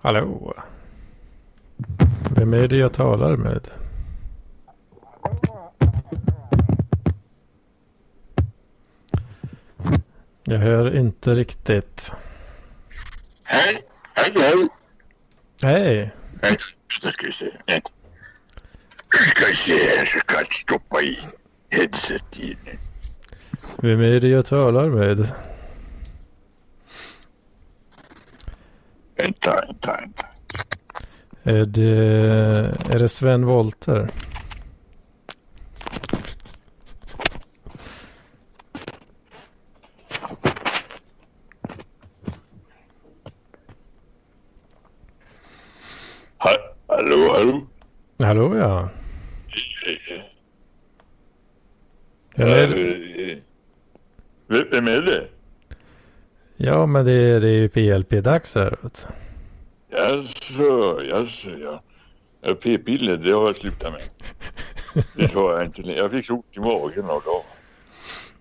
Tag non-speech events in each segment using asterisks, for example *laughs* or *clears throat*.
Hallå? Vem är det jag talar med? Jag hör inte riktigt. Hej, hej, hej. Hej! Vänta, ska vi se. Ska vi se, jag ska stoppa i headset i. Vem är det jag talar med? Vänta, vänta, vänta. Är det, är det Sven Volter? Ha, hallå, hallå. Hallå ja. Vem är det? Vem är det? Ja men det är, det är ju PLP-dags här. Vet du. Jaså, jaså, ja. P-piller, det har jag slutat med. Det *laughs* tar jag inte. Jag fick så ont i magen några dagar.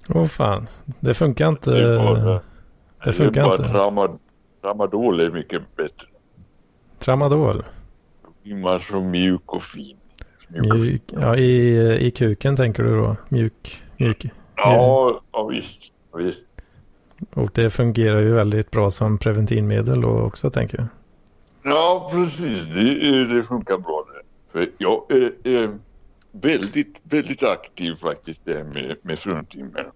Åh fan. Det funkar inte. Det är bara, Det det funkar bara inte. Tramadol, tramadol är mycket bättre. Tramadol. Man så mjuk och fin. Mjuk ja, i, I kuken tänker du då? Mjuk, mjuk. Ja. Ja, visst. Och det fungerar ju väldigt bra som preventivmedel då också tänker jag. Ja, precis. Det, det funkar bra det. För jag är, är väldigt, väldigt aktiv faktiskt det här med, med fruntimmer.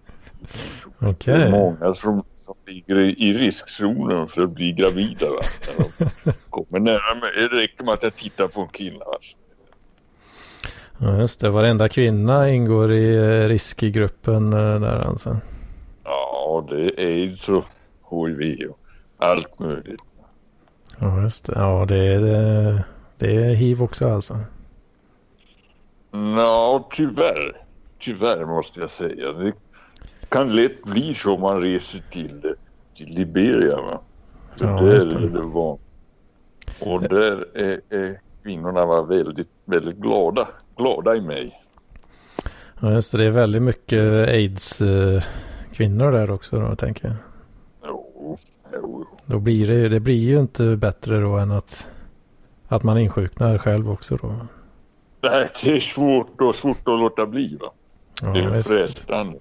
Det Okej. är många som, som ligger i, riskzonen för att bli gravida. Va? När de kommer nära mig. Det räcker med att jag tittar på en kille. Alltså. Ja just det. Varenda kvinna ingår i eh, riskgruppen eh, där alltså. Ja, det är aids och hiv och allt möjligt. Ja just det. Ja det är, det, det är hiv också alltså. Ja, tyvärr. Tyvärr måste jag säga. Det kan lätt bli så om man reser till, till Liberia. Va? För Ja, där det. är det van. Och där är, är kvinnorna var väldigt, väldigt glada. Glada i mig. Ja just det. Det är väldigt mycket aids eh, kvinnor där också då tänker jag. Jo, jo. Då blir det, det blir ju inte bättre då än att, att man insjuknar själv också då. Nej, det är svårt, och svårt att låta bli. Va? Ja, det är frestande.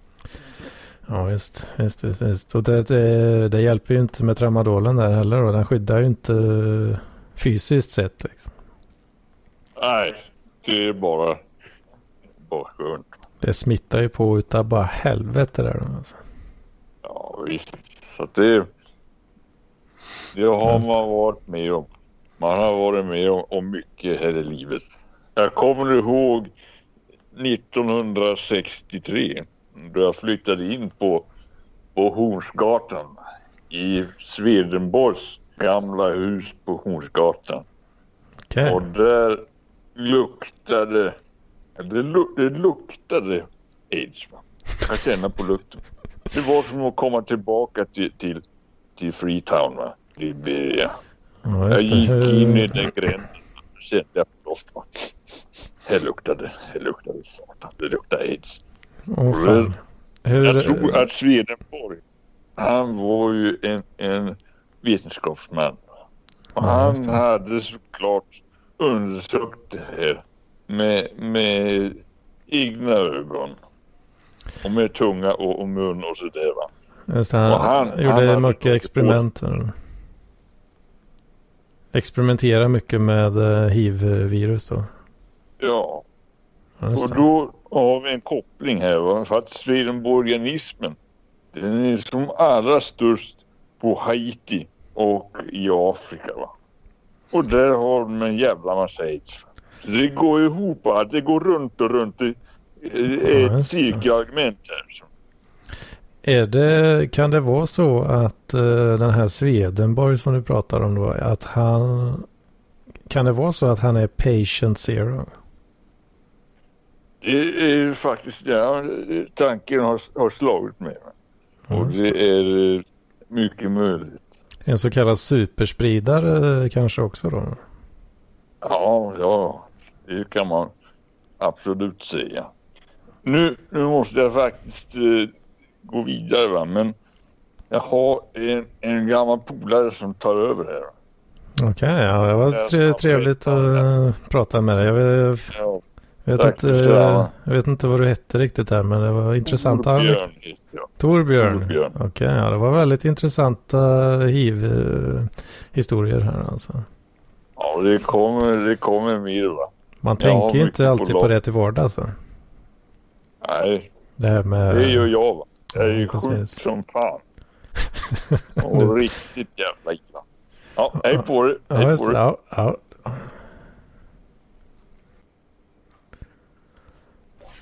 Ja visst, visst, visst, visst. Och det, det, det hjälper ju inte med tramadolen där heller då. Den skyddar ju inte eh, fysiskt sett liksom. Nej, det är bara, bara skönt. Det smittar ju på utav bara helvete där då alltså. Visst. Så att det, det har man varit med om. Man har varit med om, om mycket här i livet. Jag kommer ihåg 1963 då jag flyttade in på, på Hornsgatan i Swedenborgs gamla hus på Hornsgatan. Okej. Och där luktade, det, lu- det luktade aids. Va? Jag kan känna på lukten. Det var som att komma tillbaka till, till, till Freetown, va? Liberia. Ja, Jag gick in i den gränden och kände jag va? Här luktade, här luktade satan. Det luktade aids. åh fan. Hur, Jag tror att Swedenborg, han var ju en, en vetenskapsman. Och Ja, han det. hade såklart undersökt det här med, med egna ögon. Och med tunga och, och mun och sådär va. just det, han, han- gjorde han mycket experiment. Experimentera mycket med eh, hiv-virus då. Ja, Ja, och då har vi en koppling här va. För att swedenborgianismen den är som allra störst på Haiti och i Afrika va. Och där har de en jävla massa aids. Det går ihop va. Det går runt och runt. Det Ja, ett just det. cirkelargument här. Är det, kan det vara så att eh, den här Swedenborg som du pratar om då, att han, kan det vara så att han är patient zero? Det är faktiskt, ja, tanken har, har slagit mig. Ja, Och just det är eh, mycket möjligt. En så kallad superspridare eh, kanske också då? Ja, ja, det kan man absolut säga. Nu, nu måste jag faktiskt eh, gå vidare va. Men jag har en, en gammal polare som tar över här. Okej, okay, ja, det var tre, trevligt att uh, prata med dig. Jag vet, Ja, jag vet, inte, detsamma. jag vet inte vad du hette riktigt här men det var intressanta. Torbjörn heter jag. Torbjörn. Torbjörn. Okej, ja, det var väldigt intressanta hiv-historier här alltså. Ja, det kommer, det kommer mer va. Man Jag tänker inte alltid på på det till vardags. Alltså. Nej, Det här med... det gör jag va. Jag är ju Ja, sjuk som fan. *laughs* Och riktigt jävla illa. Ja, hej på dig. Ja, Hej just på det. dig. Ja, ja.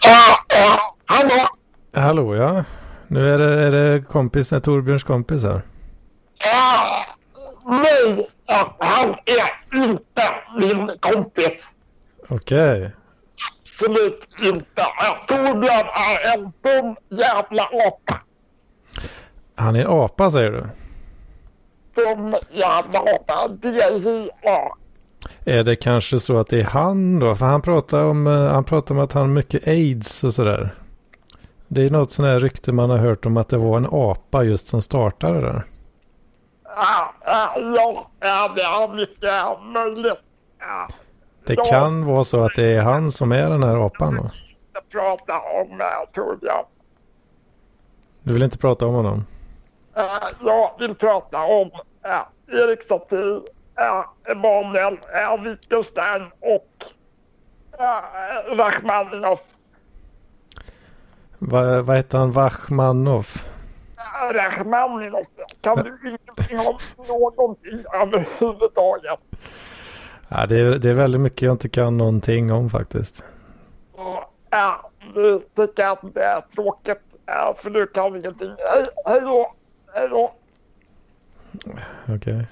Ja, ja, hallå? Hallå ja. Nu är det, är det kompisen, Torbjörns kompis här. Ja, nej, ja, han är inte min kompis. Okej. Absolut inte. Torbjörn är en dum jävla apa. Han är en apa säger du? Dum jävla apa. D-J-A. Är det kanske så att det är han då? För han pratar om, eh, han pratar om att han har mycket aids och sådär. Det är något sån här rykte man har hört om att det var en apa just som startade det där. Ja, ja, ja, ja, det är mycket möjligt. Det kan vara så att det är han som är den här apan då. jag pratar om Torbjörn. Du vill inte prata om honom? Eh, jag vill prata om uh, Erik Satie, uh, Emanuel Wittgenstein och Rachmaninoff. Va, vad heter han? Vachmanov? Rachmaninoff, kan du ingenting om någonting överhuvudtaget? Ja, det, är, det är väldigt mycket jag inte kan någonting om faktiskt. Ja, du tycker att det är tråkigt uh, för du kan ingenting. Hej, hej då, hej då. Okej.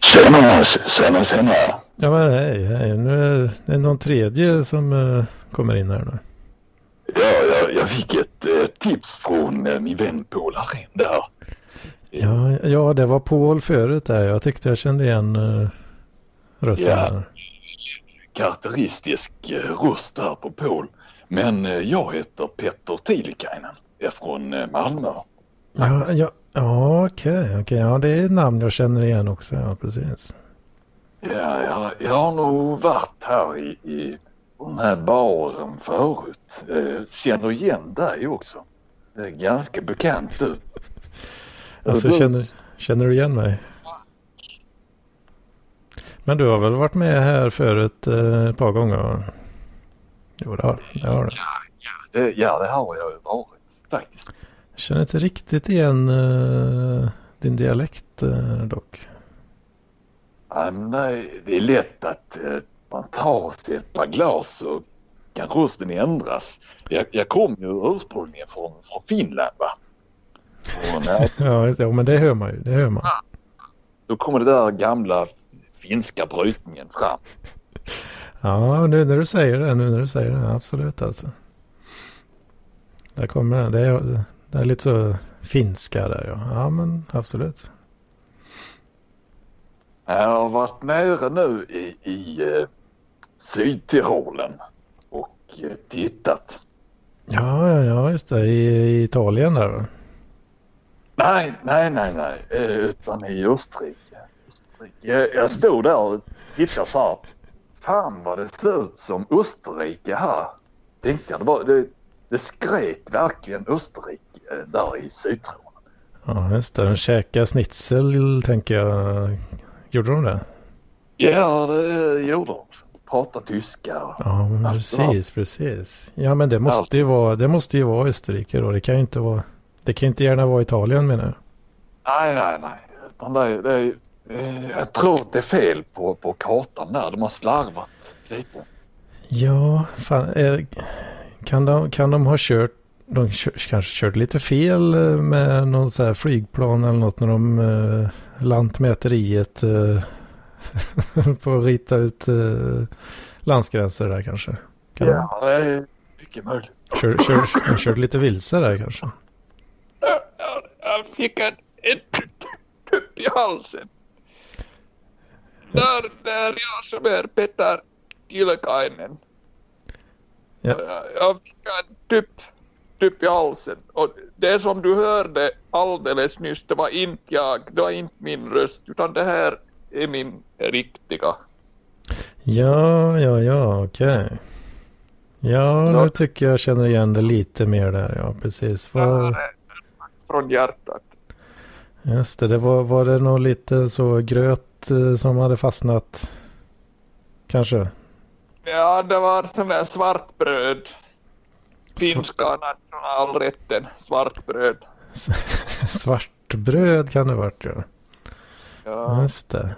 Tjena, tjena, tjena. Ja men hej, hej. Nu är det någon tredje som eh, kommer in här nu. Ja, jag, jag fick ett eh, tips från eh, min vän Paul Harén där. Ja, ja, det var Paul förut där. Jag tyckte jag kände igen uh, rösten Ja. där. Karaktäristisk eh, röst där på Paul. Men eh, jag heter Petter Tilikainen. Jag är från Malmö. Ja, ja, ja okej, okej. Ja, det är ett namn jag känner igen också. Ja, precis. Ja, jag, jag har nog varit här i, i den här baren förut. Känner igen dig också. Det är ganska bekant ut. Alltså, känner, känner du igen mig? Men du har väl varit med här förut eh, ett par gånger? Jo, det har, det har du. Det, ja, det har jag ju varit faktiskt. Jag känner inte riktigt igen eh, din dialekt eh, dock. Ja, nej, det är lätt att eh, man tar sig ett par glas och kan rösten ändras. Jag, jag kom ju ursprungligen från, från Finland va. Och när, *laughs* Ja, men det hör man ju. Det hör man. då kommer det där gamla finska brytningen fram. Ja, nu när du säger det. Nu när du säger det. Absolut alltså. Där kommer den. Det är, det är lite så finska där ja. Ja, men absolut. Jag har varit nere nu i, i eh, Sydtyrolen och eh, tittat. Ja, ja, ja, just det. I, i Italien där va? Nej, nej, nej, nej, eh, utan i Österrike. Österrike. Jag, stod där och tittade så här. Fan vad det ser ut som Österrike här. Tänkte jag. Det, var, det, det skrek verkligen Österrike eh, där i Sydtyrolen. Ja, just det. De käkar schnitzel tänker jag. Gjorde de det? Ja, det gjorde de. Prata tyska. och- Ja, precis, precis. Ja, men det måste ju vara, det måste ju vara Österrike då. Det kan ju inte vara, det kan ju inte gärna vara Italien menar jag. Nej, nej, nej. Utan det, det, eh, jag tror att det är fel på, på kartan där. De har slarvat lite. Ja, fan. Är, kan, de, kan de ha kört, de kör, kanske kört lite fel eh, med någon så här flygplan eller något när de eh, lantmäteriet eh, *laughs* på att rita ut eh, landsgränser där kanske. Kan Ja, det är mycket möjligt. kör, kör, de kört lite vilse där kanske? Jag, fick en, en tupp i halsen. Där, där jag som är Peter Kilkainen. Ja. Jag, fick en tupp upp i halsen. Och det som du hörde alldeles nyss, det var inte jag, det var inte min röst, utan det här är min riktiga. Ja, ja, ja, okej. Ja, Så- nu tycker jag känner igen det lite mer där. Ja, precis. Var, Från hjärtat. just det, det var, var det nog lite så gröt eh, som hade fastnat? Kanske? Ja, det var sån där svartbröd. Finska nationalrätten, svartbröd. *laughs* Svartbröd kan det varit ja. Ja. Just det.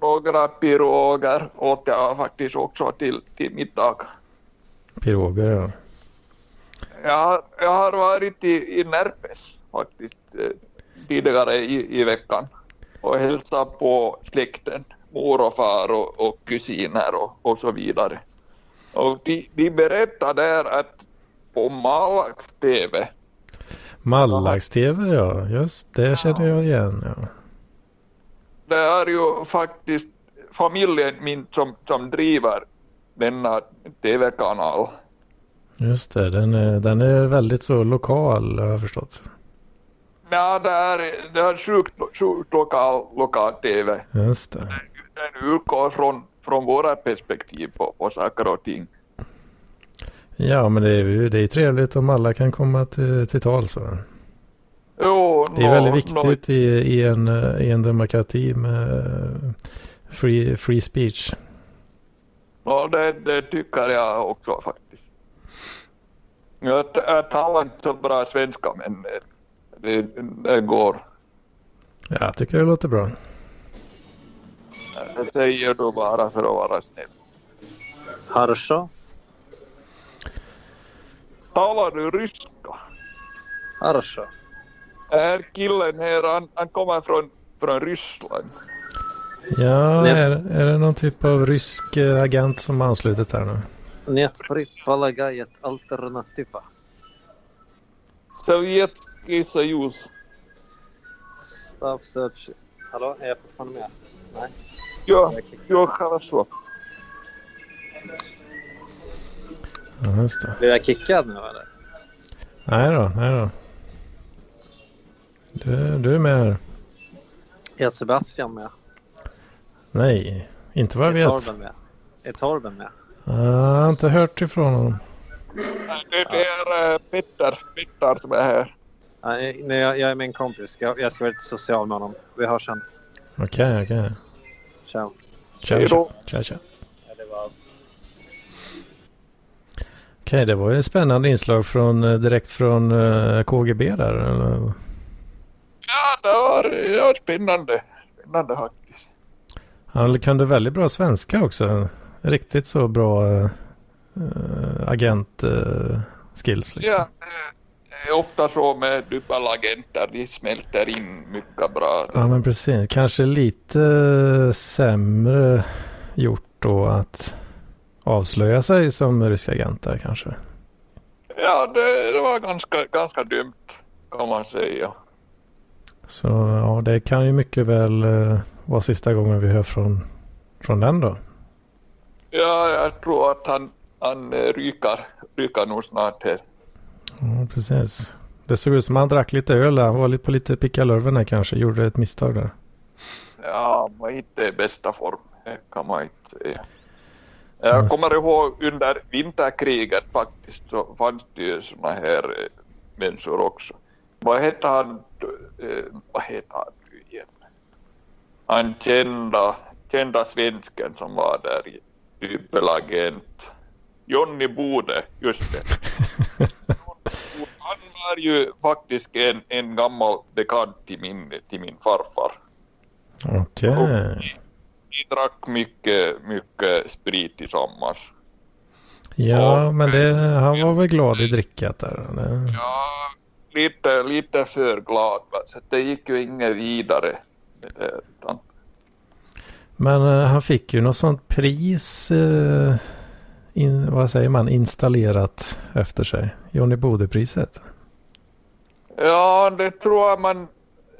Några piroger åt jag faktiskt också till, till middag. Piroger ja. Jag, jag har varit i, i Närpes faktiskt eh, tidigare i, i veckan och hälsat på släkten, mor och far och, och kusiner och, och så vidare. Och de, de berättar där att på Malax-TV, Mallags-TV ja. Just det känner jag igen ja. det är ju faktiskt familjen min som, som driver denna TV-kanal. Just det, den är, den är väldigt så lokal har jag förstått. Ja, det är, det är sjukt, sjukt lokal, lokal TV. Just det. Den utgår från, från våra perspektiv på, på saker och ting. Ja, men det är ju det är trevligt om alla kan komma till, till tals. Jo, Det är väldigt viktigt i, i, en, eh, i en demokrati med free, free speech. nå, det, det tycker jag också faktiskt. Jag, jag talar inte så bra svenska men det, det går. Ja, jag tycker det låter bra. Det säger du bara för att vara snäll. Хорошо. Talar du ryska? Хорошо. Är killen här, han, han kommer från, från Ryssland. Ja, Nej. är, är det någon typ av rysk eh, agent som har anslutit här nu? Нет предполагает альтернатива. Sovjetski Союз. Stav search. Hallå, är jag fortfarande med? Nej. Ja, Jag kickar. ja, хорошо. Ja, just det. Blev jag kickad nu eller? Nej då, nej då. Du, du är med här. Är Sebastian med? Nej, inte vad jag Är vet. Torben med? Är Torben med? Jag har inte hört ifrån honom. Det är äh, Petter, Petter som är här. Nej, jag, jag är en kompis. Jag, jag ska vara lite social med honom. Vi hörs sen. Okej, okej. Ciao. Tja, tja. tja, tja. Ja, det var... Okej, det var ju ett spännande inslag från, eh, direkt från eh, KGB där. eller? Ja, det var, det var spännande. Spännande faktiskt. Han kunde väldigt bra svenska också. Riktigt så bra äh, agent äh, skills. Liksom. Ja, det är ofta så med dubbelagenter. De smälter in mycket bra. Ja men precis. Kanske lite sämre gjort då att avslöja sig som ryska agenter kanske. Ja, det, det var ganska, ganska dumt kan man säga. Så ja, det kan ju mycket väl eh, vara sista gången vi hör från, från den då. Ja, jag tror att han, han eh, ryker, ryker nog snart här. Ja, precis. Det såg ut som han drack lite öl. Han var lite på lite pickalurven där kanske. Gjorde ett misstag där. Ja, han var inte i bästa form. Kan man inte säga. Jag kommer ihåg under vinterkriget faktiskt så fanns det ju såna här eh, människor också. Vad heter han? Eh, vad heter han nu igen? Han kända, kända svensken som var där i dubbelagent. Johnny Bode, just det. *laughs* Han var ju faktiskt en, en gammal bekant till min, till min farfar. Okej. Vi drack mycket, mycket sprit tillsammans. Ja, men det, han var väl glad i drickat där. Det, Ja, lite, lite för glad. Så det gick ju inget vidare. utan- Men eh, han fick ju något sånt pris, eh, in, vad säger man, installerat efter sig. Johnny Bode-priset. Ja, det tror jag man...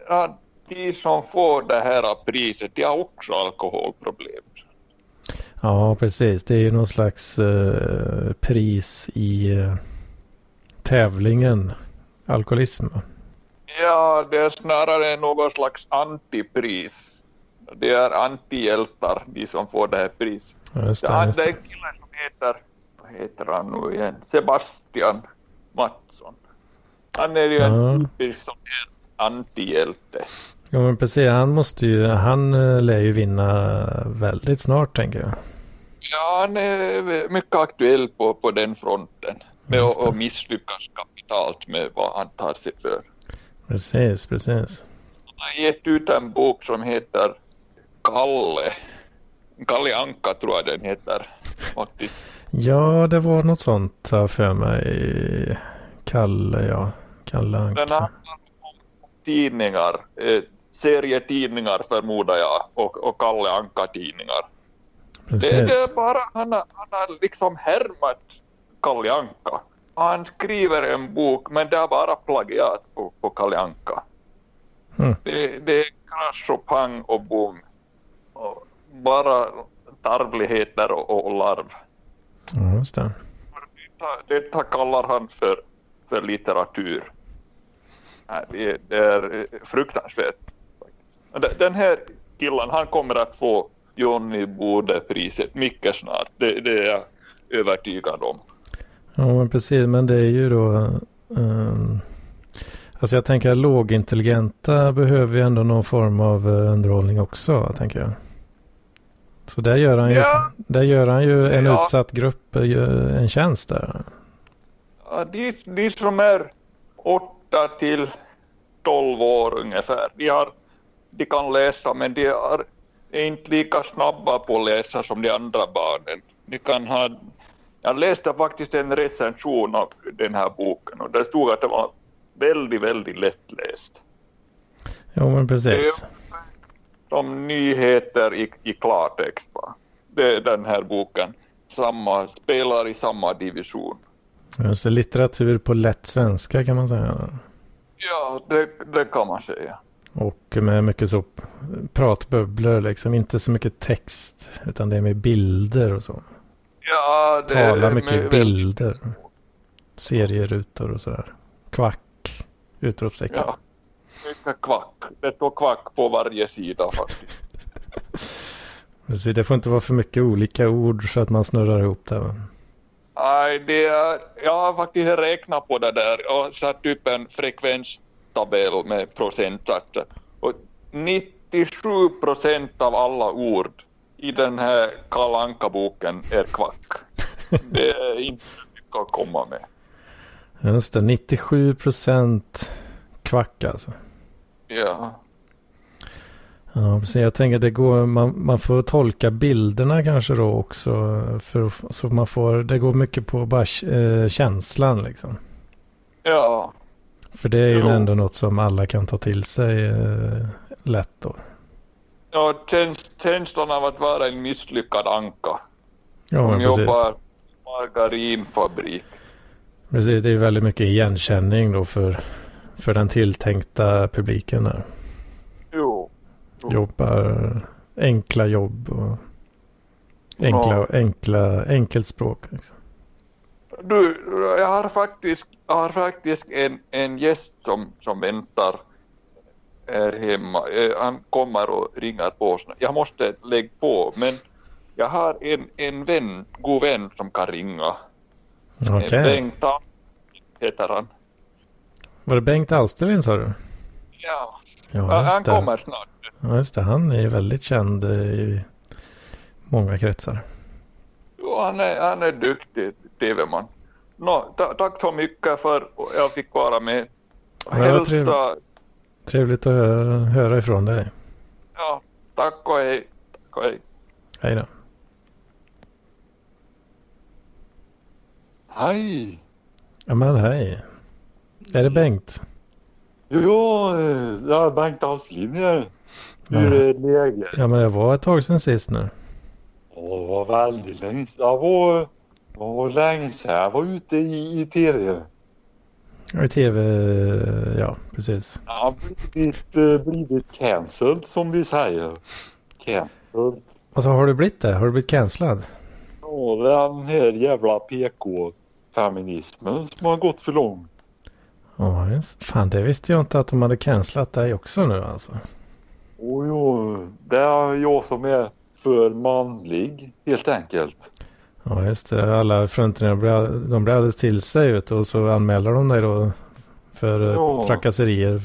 Ja, de som får det här priset, de har också alkoholproblem. Ja, precis. Det är ju någon slags eh, pris i eh, tävlingen alkoholism. Ja, det är snarare något slags antipris. Det är antihjältar, de som får det här priset. Ja, just det, det är en kille heter, vad heter han nu igen, Sebastian Mattsson. Han är ju en Ja. sån här antihjälte. Ja, men precis. Han måste ju, han eh, lär ju vinna väldigt snart tänker jag. Ja, han är mycket aktuell på, på den fronten. Med att att misslyckas kapitalt med vad han tar sig för. Precis, precis. Han har gett ut en bok som heter Kalle. Kalle Anka tror jag den heter. Faktiskt. Ja, det var något sånt här för mig. Kalle, ja. Kalle Den Anka. handlar om tidningar, eh, serietidningar förmodar jag och, och Kalle Anka-tidningar. Det, det är bara, han har, han har liksom härmat Kalle Anka. Han skriver en bok men det är bara plagiat på, på Kalle Anka. Mm. Det, det är krasch och pang och bom. Och bara tarvligheter och, och larv. Ja, just det. Detta, kallar han för, för litteratur. Det, är eh, fruktansvärt. Den- här killen, han kommer att få Johnny Bode-priset mycket snart. Det, det är jag övertygad om. Ja, men precis. Men det är ju då... ehm, alltså jag tänker att lågintelligenta behöver ju ändå någon form av eh, underhållning också, tänker jag. Så där gör han ju, Ja. där gör han ju en Ja. utsatt grupp eh, en tjänst där. Ja, De, de som är 8 till 12 år ungefär, de, har, de kan läsa men de är, inte lika snabba på att läsa som de andra barnen. De kan ha, jag läste faktiskt en recension av den här boken och det stod att det var väldigt, väldigt lättläst. Jo, men Det precis. Som nyheter i, i klartext. Va? Det är den här boken. Samma, spelar i samma division. Det, litteratur på lätt svenska kan man säga. Ja, det, det kan man säga. Och med mycket så pratbubblor liksom. Inte så mycket text. Utan det är med bilder och så. Ja, det Tala är mycket med- bilder. Serierutor och sådär. Kvack. Utropstecken. Ja, kvack. Det står kvack på varje sida faktiskt. *laughs* Precis, det får inte vara för mycket olika ord så att man snurrar ihop det. Nej, det är, jag har faktiskt räknat på det där och satt upp en frekvenstabell med procentsatser. Och 97 procent av alla ord i den här Kalle Anka-boken är kvack. *laughs* Det är inte mycket att komma med. Just det, 97 procent kvack alltså. Ja, Ja, precis. Jag tänker det går, man, man får tolka bilderna kanske då också. För, att- så man får, det går mycket på bara eh, känslan liksom. ja, För det är ju Jo. ändå något som alla kan ta till sig eh, lätt då. ja käns- känslan av att vara en misslyckad anka. Ja, men Hon precis. jobbar margarinfabrik. Precis, det är väldigt mycket igenkänning då för, för den tilltänkta publiken där. Jo. Jo. Jobbar enkla jobb och enkla, Ja. enkla, enkelt språk. Liksom. Du, jag har faktiskt, jag har faktiskt en, en gäst som, som väntar här hemma. Eh, Han kommer och ringer på. snart. Jag måste lägga på, men jag har en, en vän, god vän som kan ringa. Okej. Eh, Bengt heter han. Var det Bengt Alsterlind sa du? Ja, Ja, han kommer snart. Ja, just det. Han är ju väldigt känd eh, i många kretsar. Jo, han, är, han är duktig TV-man. Ta, tack så mycket för att jag fick vara med. Ja, det var Hälsa, Trevligt att höra, höra ifrån dig. ja, tack och hej. Tack och hej. Hej då. Hej! Ja, men hej. Är det Bengt? Ja, eh, är Bengt Alslin här. Hur är läget? Ja, men det var ett tag sedan sist nu. Ja, det var väldigt länge sedan. Det var, det var länge sedan jag var ute i, i tv. Ja, I tv, ja precis. Har blivit, eh, blivit cancelled som vi säger. Cancelled. Och så har du blivit det? Har du blivit cancellad? Ja, den här jävla PK feminismen som har gått för långt. Ja, just. Fan, det visste jag inte att de hade cancelat dig också nu alltså. Och jo, det är jag som är för manlig helt enkelt. Ja, just det. Alla fronterna blir, de blir alldeles till sig vet och så anmäler de dig då för eh, Ja. trakasserier.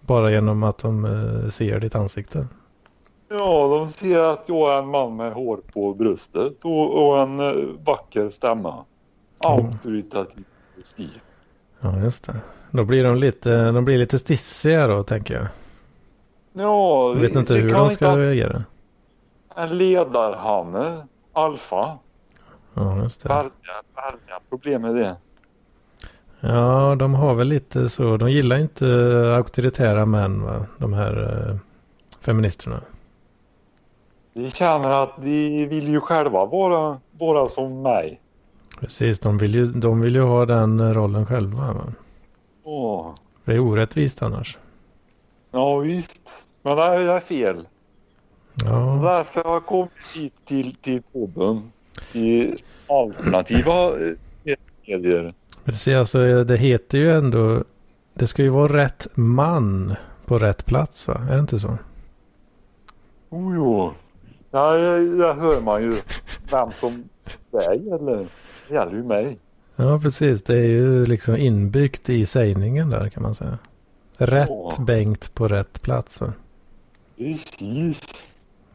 Bara genom att de eh, ser ditt ansikte. Ja, de ser att jag är en man med hår på bröstet och, och en eh, vacker stämma. Auktoritativ stil. Ja, just det. Då blir de lite, de blir lite stissiga då, tänker jag. Ja, Jag vet inte hur de ska reagera. En ledarhanne, alfa. Ja, just det. Välja, välja problem med det. Ja, de har väl lite så. De gillar inte auktoritära män, va? De här eh, feministerna. Vi känner att de vill ju själva vara, vara som mig. Precis, de vill ju, de vill ju ha den rollen själva. Va? Åh. Det är orättvist annars. Ja visst, men det är är fel. Ja, Därför har jag kommit hit till, till podden. I alternativa eh, medier. precis. Alltså, det heter ju ändå... Det ska ju vara rätt man på rätt plats, va? Är det inte så? Oh, jo. Ja, där hör man ju *laughs* vem som det gäller. Det gäller ju mig. Ja, precis. Det är ju liksom inbyggt i sägningen där kan man säga. Rätt Ja. Bengt på rätt plats. Va? Precis.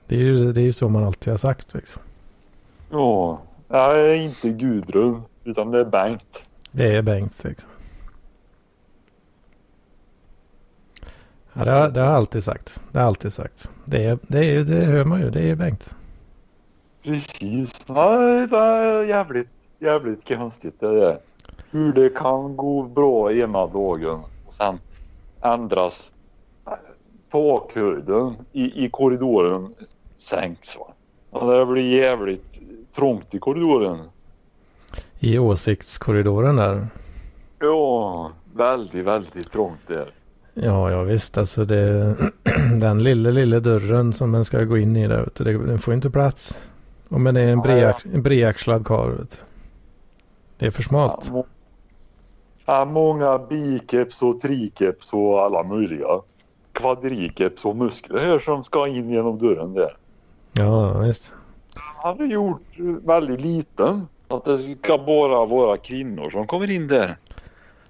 Det är, ju, det är ju så man alltid har sagt. Liksom. Ja, jag är inte Gudrun utan det är Bengt. Det är Bengt. Liksom. Ja, det, har, det har alltid sagt. Det har alltid sagt. Det, är, det, är, det hör man ju. Det är Bengt. Precis. Nej, det är jävligt, jävligt konstigt det där. Hur det kan gå bra ena dagen och sen ändras takhöjden i, i korridoren sänks. Va? Och det blir jävligt trångt i korridoren. I åsiktskorridoren där. Ja, väldigt, väldigt trångt där. Ja, ja visst. Alltså det, *clears throat* den lilla, lilla dörren som man ska gå in i där. Det, den får inte plats. Om man är en, Ja, breax, en breaxlad karl. Vet du. Det är för Ja, smalt. må- ja, många bikeps och trikeps och alla möjliga kvadrikeps och muskler här som ska in genom dörren där. Ja, visst. Han har gjort väldigt liten. Att det ska bara vara kvinnor som kommer in där.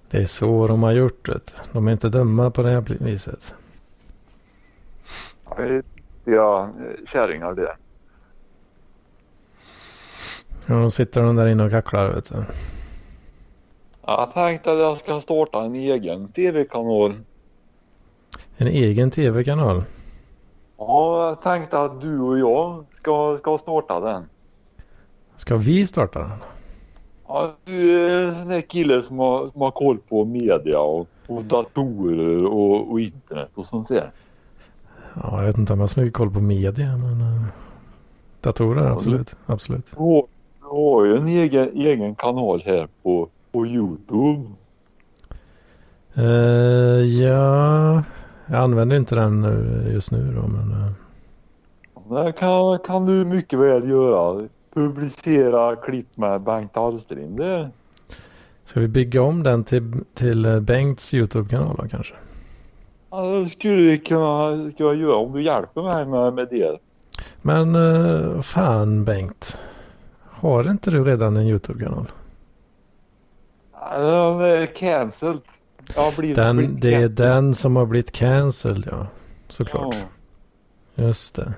Det är så de har gjort. Vet. De är inte döma på det här viset. Ja, kärringar det. Ja, då sitter de där inne och kacklar. Vet du. Jag tänkte att jag ska starta en egen tv-kanal. En egen tv-kanal. Ja, jag tänkte att du och jag ska, ska starta den. Ska vi starta den? Ja, du är en sån där kille som har, som har koll på media och, och datorer och, och internet och sånt där. Ja, jag vet inte om jag har så mycket koll på media. Men uh, datorer, absolut. absolut. Du har, du har ju en egen, egen kanal här på, på Youtube. Eh, ja, jag använder inte den nu, just nu då. Men, eh, Det kan, kan du mycket väl göra. Publicera klipp med Bengt Hallström där. ska vi bygga om den till, till eh, Bengts YouTube-kanal då kanske? Ja, det skulle vi kunna, kunna göra om du hjälper mig med, med det. Men uh, fan Bengt. Har inte du redan en YouTube-kanal? Ja, Den är cancelled. Den, det är den som har blivit cancelled ja. Såklart. Ja. Just det.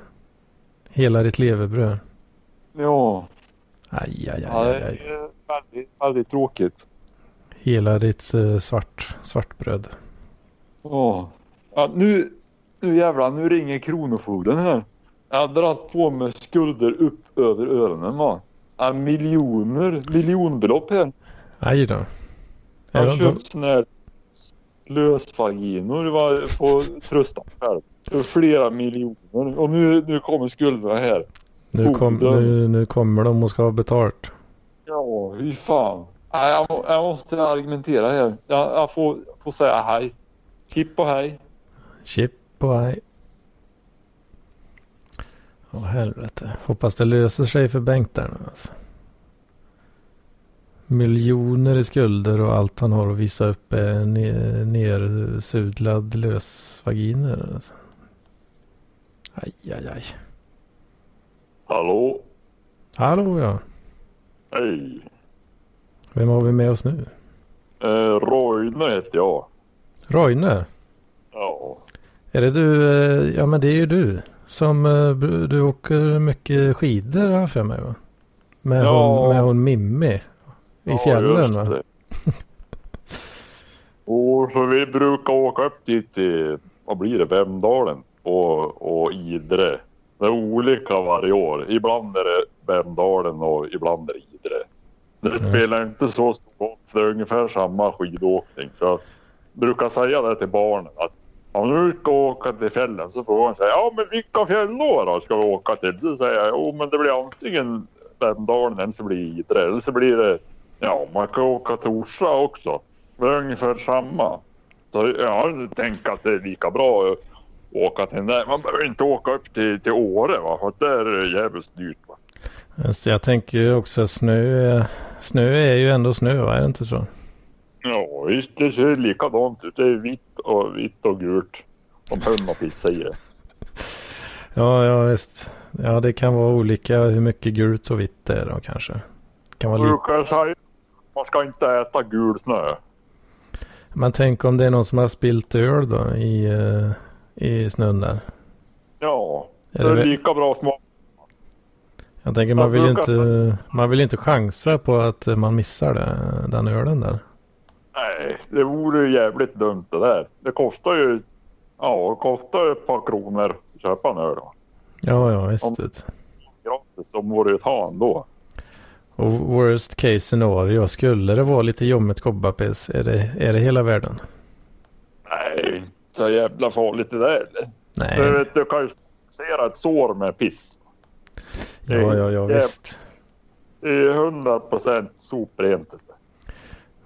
Hela ditt levebröd. ja. Aj, aj, Ja, aj, det aj, aj. är väldigt, väldigt tråkigt. Hela ditt uh, svart, svartbröd. Ja. Ja, nu, nu jävlar, nu ringer Kronofogden här. Jag har dragit på mig skulder upp över öronen va. Ja, miljoner, miljonbelopp här. Aj då. Jag Är har köpt såna här lösvaginor va, på Tröstan själv. För flera miljoner. Och nu, nu kommer skulderna här. nu, kom, nu, nu kommer de och ska ha betalt. Ja, hur fan. Jag, jag måste argumentera här. Jag, jag får, får säga hej. Hipp och hej. Chip och hej. Åh helvete. Hoppas det löser sig för Bengt där nu alltså. miljoner i skulder och allt han har att visa upp är ne- nersudlad lösvaginer. Alltså. Aj, aj, aj. Hallå? Hallå ja. Hej. Vem har vi med oss nu? Eh, Roine heter jag. Roine. Ja. Är det du? eh, Ja men det är ju du. Som eh, du åker mycket skidor har för mig va? Med, Ja. hon, med hon Mimmi. I Ja, fjällen va? *laughs* och så vi brukar åka upp dit till, vad blir det, Vemdalen och, och Idre. Det är olika varje år. Ibland är det Vemdalen och ibland är det Idre. Det spelar inte så stor roll. Det är ungefär samma skidåkning. Så jag brukar säga det till barnen att om du ska åka till fjällen så frågar man säga ja men vilka fjäll då, då ska vi åka till? Så säger jag jo men det blir antingen Vemdalen eller så blir det Idre eller så blir det ja man kan åka till Orsa också. Det är ungefär samma. Så jag tänker att det är lika bra att åka till den där. Man behöver inte åka upp till, till Åre va för att där är det jävligt dyrt va. Jag tänker ju också att snö, snö är ju ändå snö va? Är det inte så? Ja visst det ser likadant ut. Det är vitt och vitt och gult. Som hund och pissa i det. Ja, ja visst. Ja, det kan vara olika hur mycket gult och vitt det är då kanske. Kan vara lite. Brukar säga man ska inte äta gul snö. Men tänk om det är någon som har spilt öl då i, eh, i snön där. Ja, det det är väl- lika bra smak. Jag tänker man vill, inte, man vill inte chansa på att man missar det, den ölen där. Nej, det vore ju jävligt dumt det där. Det kostar ju, ja, det kostar ju ett par kronor att köpa en öl. då. Ja, ja visst. Om- vet. Gratis som vore ett han då. Och worst case scenario, skulle det vara lite jommigt kobbarpiss, är det, är det hela världen? Nej, så jävla farligt det där. Du, Nej, vet, du kan ju se ett sår med piss. ja, ja, ja visst. Det är hundra procent soprent.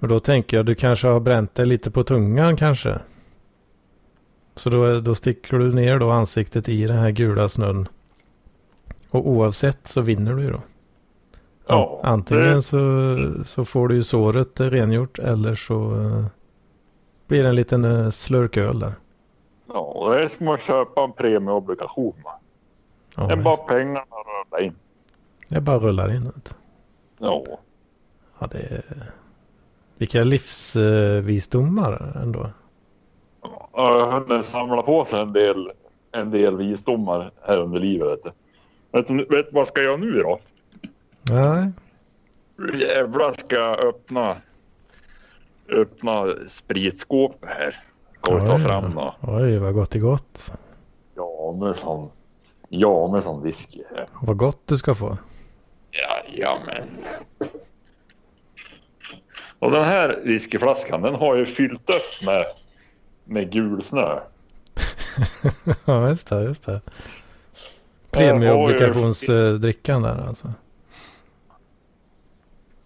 Och då tänker jag, du kanske har bränt dig lite på tungan kanske? Så då, då sticker du ner då ansiktet i den här gula snön. Och oavsett så vinner du ju då. Ja, An- Antingen det- så, så får du ju såret eh, rengjort eller så eh, blir det en liten uh, slurk öl där. Ja, det är som att köpa en premieobligation. Ja, det är bara pengarna rullar in. Jag bara rullar in. du. Ja, Ja, det är... Vilka livsvisdomar ändå. jag har samlat på sig en del, en del visdomar här under livet. Vet du. Vet, vad ska jag nu då? Nej, jävlar ska jag öppna, öppna spritskåpet här. Ska vi ta fram då? oj vad gott är gott. Ja, med sån, ja, med sån whisky. Vad gott du ska få. Jajamän. Och den här whiskyflaskan den har ju fyllt upp med, med gul snö. *laughs* ja, just det, just det. Premieobligationsdrickan där alltså.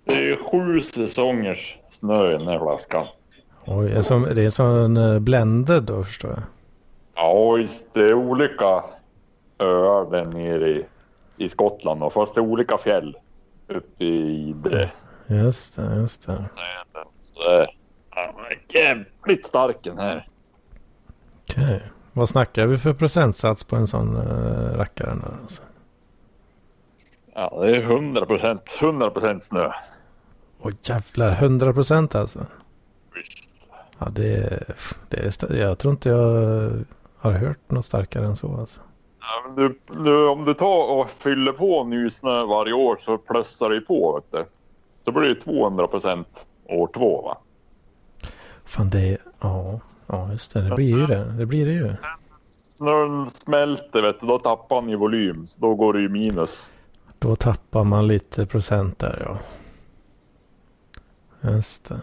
Det är sju säsongers snö i den här flaskan. Oj, det är som, det är som en eh, blended då förstår jag. Ja, det är olika öar där nere i, i Skottland. Och fast det är olika fjäll uppe i Idre. Just det, just det. Så det är jävligt stark den här. Okej. Vad snackar vi för procentsats på en sån uh, rackare där alltså? Ja, det är 100 procent, 100 procent snö. Åh jävlar, 100 procent alltså. Visst. Ja, det det är, jag tror inte jag har hört något starkare än så alltså. Ja, men du, du, om du tar och fyller på ny snö varje år så plussar det ju på. Vet du. Då blir det 200 procent år två va? Fan det ja, ja just det, det blir ju det. Det blir det ju. När den smälter vet du, då tappar den i volym. Så då går det ju minus. Då tappar man lite procent där ja. Just det.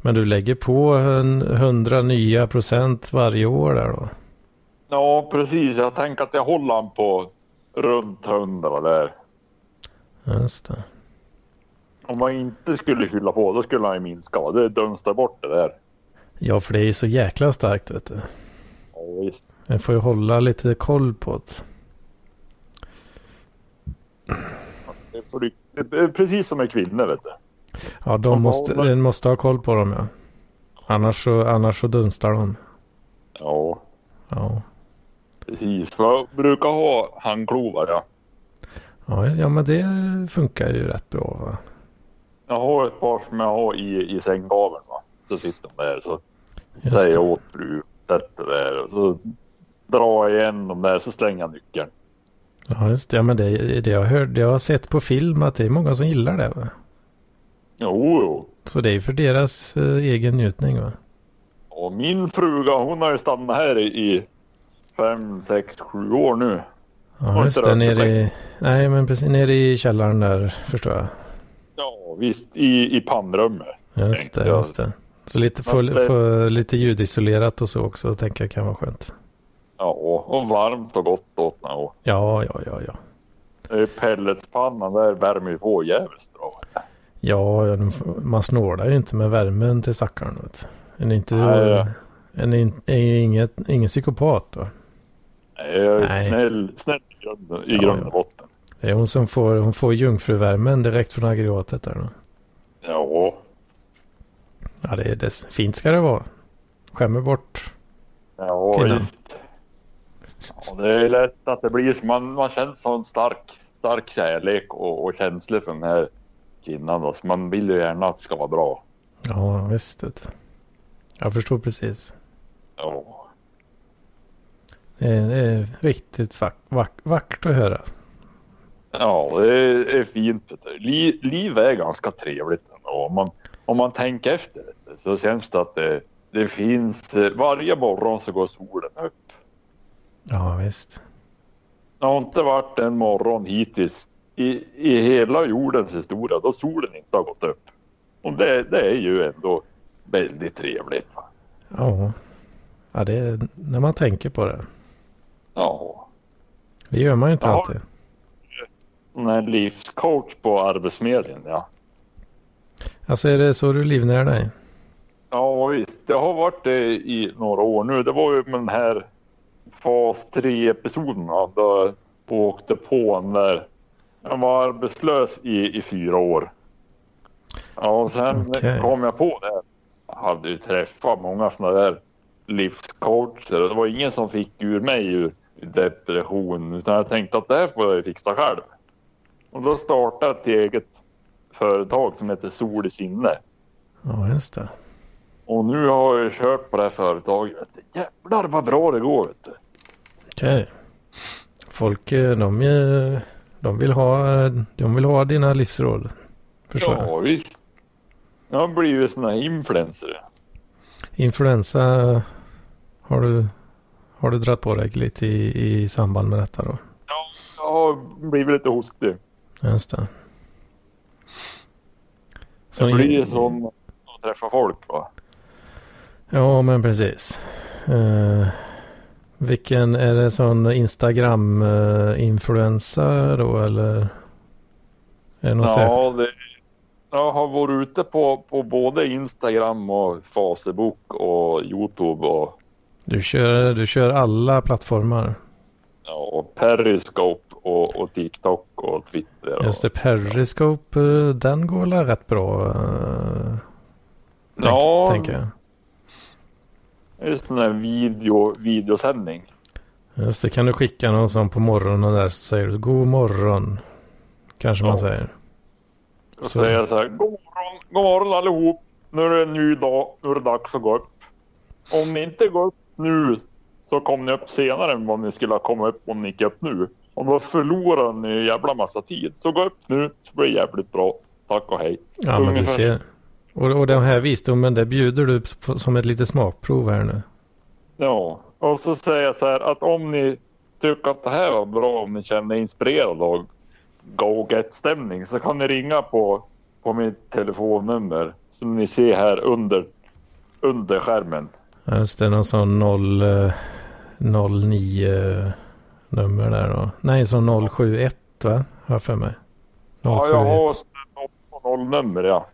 Men du lägger på en 100 nya procent varje år där då? Ja precis, jag tänker att jag håller den på runt 100 där. Just det. Om man inte skulle fylla på då skulle han ju minska. Va? Det dunstar bort det där. Ja, för det är ju så jäkla starkt vet du. Ja, visst. Jag får ju hålla lite koll på det. Det, precis som med kvinnor vet du. Ja, de måste, den måste ha koll på dem ja. Annars så, annars så dunstar de. Ja, Ja. precis. För jag brukar ha handklovar ja. Ja, ja, men det funkar ju rätt bra va. Jag har ett par som jag har i, i sänggaveln va. Så sitter de där så säger jag åt fru, sätt det där och så drar jag igen dem där så slänger jag nyckeln. Ja, just det. Ja, men det, det jag hört, det jag har sett på film att det är många som gillar det va. Jo, jo. Så det är för deras eh, egen njutning va. Och min fruga hon har ju stannat här i, fem, sex, sju år nu. Ja, just det. Nere i, nej, men precis nere i källaren där förstår jag. Ja visst, i, i pannrummet. Just det, just det. Så lite, det- få lite ljudisolerat och så också tänker jag kan vara skönt. Ja, och varmt och gott åt. Och Ja, ja, ja, ja. pelletspannan där värmer ju på jävligt bra. Ja, man snålar ju inte med värmen till stackaren. vet är inte... Nej, är, in- är inget, ingen psykopat va? Nej, Jag är Nej. snäll, snäll i grund, Ja, grund ja. Det är hon som får, hon får jungfruvärmen direkt från aggregatet där då. Ja, Ja, det är det. Fint ska det vara. Skämmer bort. ja Kvinnan. visst. Ja, det är lätt att det blir. Man, man känner sån stark, stark kärlek och, och känsla för den här kvinnan. Då. Så man vill ju gärna att det ska vara bra. Ja, visst. du. Jag förstår precis. Ja, Det är, det är riktigt vack, vack, vackert att höra. Ja det är, fint. vet du. Li, liv är ganska trevligt ändå. Om man, om man tänker efter lite så känns det att det, det finns... eh, Varje morgon så går solen upp. Ja, visst. Det har inte varit en morgon hittills i, i hela jordens historia då solen inte har gått upp. Och det, det är ju ändå väldigt trevligt. Va? Ja. Ja, det är när man tänker på det. Ja, Det gör man ju inte Ja. alltid. Här livscoach på Arbetsförmedlingen. Ja. Alltså är det så du livnär dig? ja, visst. Det har varit det i några år nu. Det var ju med den här fas 3-episoden va, då jag åkte på en där. Jag var arbetslös i, i fyra år. Ja, och sen Okej. kom jag på det. Jag hade ju träffat många sådana där livscoacher och det var ingen som fick ur mig ur depression utan jag tänkte att det här får jag fixa själv. Och då startade jag ett eget företag som heter Sol i sinne. Ja, just det. Och nu har jag kört på det här företaget. Jävlar vad bra det går vet du. Okej. Folk eh, de, eh, de, vill ha, eh, de vill ha dina livsråd. Förstår jag. Ja visst. Jag har blivit sån här influencer. Influensa har du, har du dratt på dig lite i, i samband med detta då? Jag har blivit lite hostig. Just det. Så Det blir som att träffa folk va. Ja, men precis. Eh, vilken är det sån Instagram-influensa då eller? Är det särskild? Ja, det, jag har varit ute på, på både Instagram och Facebook och Youtube och, Du kör, du kör alla plattformar. Ja, och Periscope och, och TikTok och Twitter. Och, Just det, Periscope, eh, den går väl rätt bra. eh, Tänk, ja, tänker jag. det är sån här video, videosändning. Just det, kan du skicka någon sån på morgonen där så säger du god morgon. Kanske man Ja. säger. Och Så. säger så här, god morgon, god morgon allihop. Nu är det en ny dag, nu är det dags att gå upp. Om ni inte går upp nu så kommer ni upp senare än vad ni skulle ha kommit upp om ni gick upp nu. Och då förlorar ni en jävla massa tid. Så gå upp nu så blir det jävligt bra. Tack och hej. Ja, men du ser. Och, och den här visdomen, det bjuder du på, som ett litet smakprov här nu. Ja, och så säger jag så här att om ni tycker att det här var bra, om ni känner er inspirerade av Go Get-stämning så kan ni ringa på, på mitt telefonnummer som ni ser här under, under skärmen. Just det, någon sån 0, eh, 09 nummer där då. Nej, som 071 va? Har jag för mig. Ja, jag 071. har noll på noll nummer ja.